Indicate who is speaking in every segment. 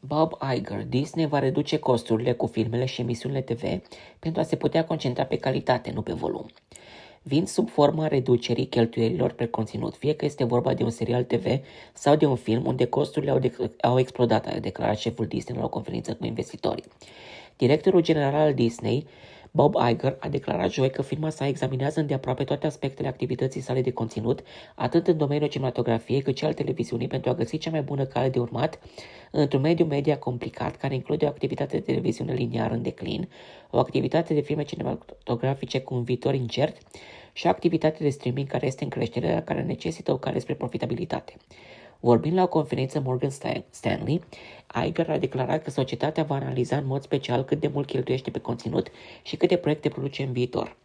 Speaker 1: Bob Iger, Disney va reduce costurile cu filmele și emisiunile TV pentru a se putea concentra pe calitate, nu pe volum. Vin sub forma reducerii cheltuielilor pe conținut, fie că este vorba de un serial TV sau de un film unde costurile au, de- au explodat, a declarat șeful Disney la o conferință cu investitorii. Directorul general al Disney, Bob Iger a declarat joi că firma sa examinează îndeaproape toate aspectele activității sale de conținut, atât în domeniul cinematografiei cât și al televiziunii, pentru a găsi cea mai bună cale de urmat într-un mediu media complicat care include o activitate de televiziune liniară în declin, o activitate de filme cinematografice cu un viitor incert și o activitate de streaming care este în creștere, dar care necesită o cale spre profitabilitate. Vorbind la o conferință Morgan Stanley, Iger a declarat că societatea va analiza în mod special cât de mult cheltuiește pe conținut și câte proiecte produce în viitor.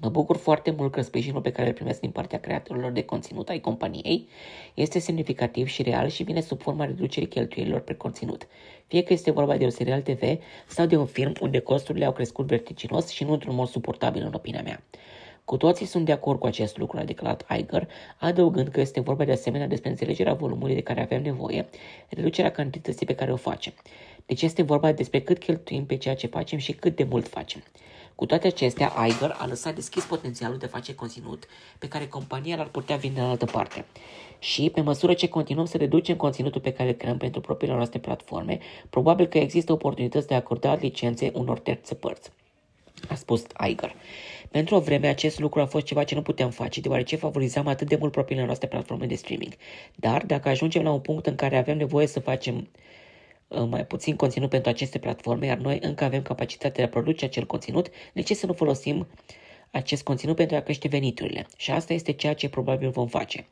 Speaker 1: Mă bucur foarte mult că sprijinul pe care îl primesc din partea creatorilor de conținut ai companiei este semnificativ și real și vine sub forma reducerii cheltuielilor pe conținut, fie că este vorba de un serial TV sau de un film unde costurile au crescut vertiginos și nu într-un mod suportabil în opinia mea. Cu toții sunt de acord cu acest lucru, a declarat Iger, adăugând că este vorba de asemenea despre înțelegerea volumului de care avem nevoie, reducerea cantității pe care o facem. Deci este vorba despre cât cheltuim pe ceea ce facem și cât de mult facem. Cu toate acestea, Iger a lăsat deschis potențialul de a face conținut pe care compania l-ar putea vinde în altă parte. Și, pe măsură ce continuăm să reducem conținutul pe care îl creăm pentru propriile noastre platforme, probabil că există oportunități de a acorda licențe unor terțe părți a spus Iger. Pentru o vreme, acest lucru a fost ceva ce nu puteam face, deoarece favorizam atât de mult propriile noastre platforme de streaming. Dar, dacă ajungem la un punct în care avem nevoie să facem uh, mai puțin conținut pentru aceste platforme, iar noi încă avem capacitatea de a produce acel conținut, de ce să nu folosim acest conținut pentru a crește veniturile? Și asta este ceea ce probabil vom face.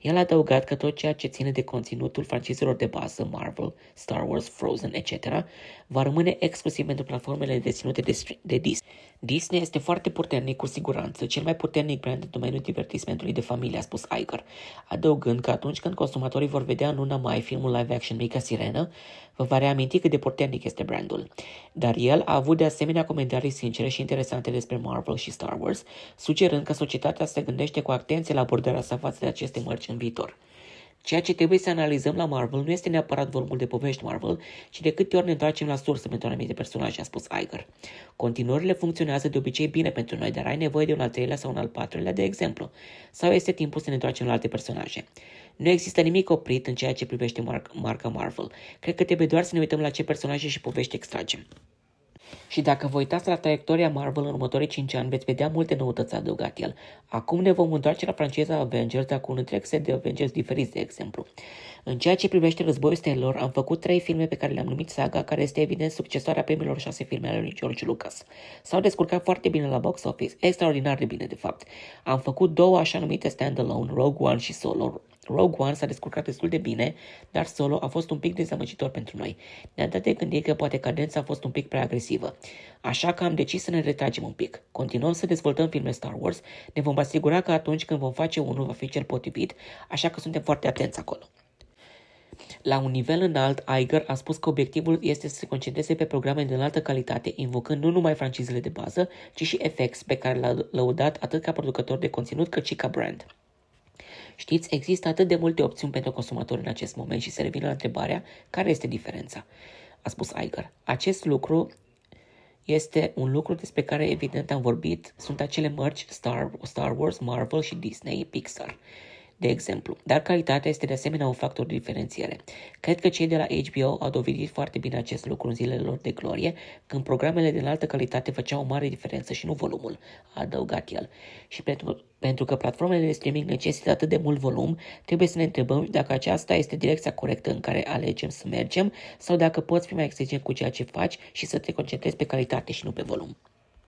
Speaker 1: El a adăugat că tot ceea ce ține de conținutul francizelor de bază, Marvel, Star Wars, Frozen, etc., va rămâne exclusiv pentru platformele deținute de, de Disney. Disney este foarte puternic, cu siguranță, cel mai puternic brand în domeniul divertismentului de familie, a spus Iger, adăugând că atunci când consumatorii vor vedea în luna mai filmul live-action Mica Sirenă, vă va reaminti cât de puternic este brandul. Dar el a avut de asemenea comentarii sincere și interesante despre Marvel și Star Wars, sugerând că societatea se gândește cu atenție la abordarea sa față de aceste mărci în viitor. Ceea ce trebuie să analizăm la Marvel nu este neapărat volumul de povești Marvel, ci de câte ori ne întoarcem la sursă pentru anumite personaje, a spus Iger. Continuările funcționează de obicei bine pentru noi, dar ai nevoie de un al treilea sau un al patrulea, de exemplu. Sau este timpul să ne întoarcem la alte personaje. Nu există nimic oprit în ceea ce privește mar- marca Marvel. Cred că trebuie doar să ne uităm la ce personaje și povești extragem. Și dacă vă uitați la traiectoria Marvel în următorii 5 ani, veți vedea multe noutăți adăugat el. Acum ne vom întoarce la franceza Avengers, dar cu un întreg set de Avengers diferiți, de exemplu. În ceea ce privește războiul stelelor, am făcut trei filme pe care le-am numit Saga, care este evident succesoarea primilor șase filme ale lui George Lucas. S-au descurcat foarte bine la box office, extraordinar de bine, de fapt. Am făcut două așa numite standalone, Rogue One și Solo. Rogue One s-a descurcat destul de bine, dar Solo a fost un pic dezamăgitor pentru noi. Ne-a dat de gândit că poate cadența a fost un pic prea agresivă. Așa că am decis să ne retragem un pic. Continuăm să dezvoltăm filme Star Wars, ne vom asigura că atunci când vom face unul va fi cel potrivit, așa că suntem foarte atenți acolo. La un nivel înalt, Iger a spus că obiectivul este să se concentreze pe programe de înaltă calitate, invocând nu numai francizele de bază, ci și FX, pe care l-a lăudat atât ca producător de conținut cât și ca brand. Știți, există atât de multe opțiuni pentru consumatori în acest moment și se revine la întrebarea care este diferența, a spus Iger. Acest lucru este un lucru despre care evident am vorbit, sunt acele mărci Star, Star Wars, Marvel și Disney, Pixar de exemplu, dar calitatea este de asemenea un factor de diferențiere. Cred că cei de la HBO au dovedit foarte bine acest lucru în zilele lor de glorie, când programele de înaltă calitate făceau o mare diferență și nu volumul, a adăugat el. Și pentru, pentru că platformele de streaming necesită atât de mult volum, trebuie să ne întrebăm dacă aceasta este direcția corectă în care alegem să mergem sau dacă poți fi mai exigent cu ceea ce faci și să te concentrezi pe calitate și nu pe volum.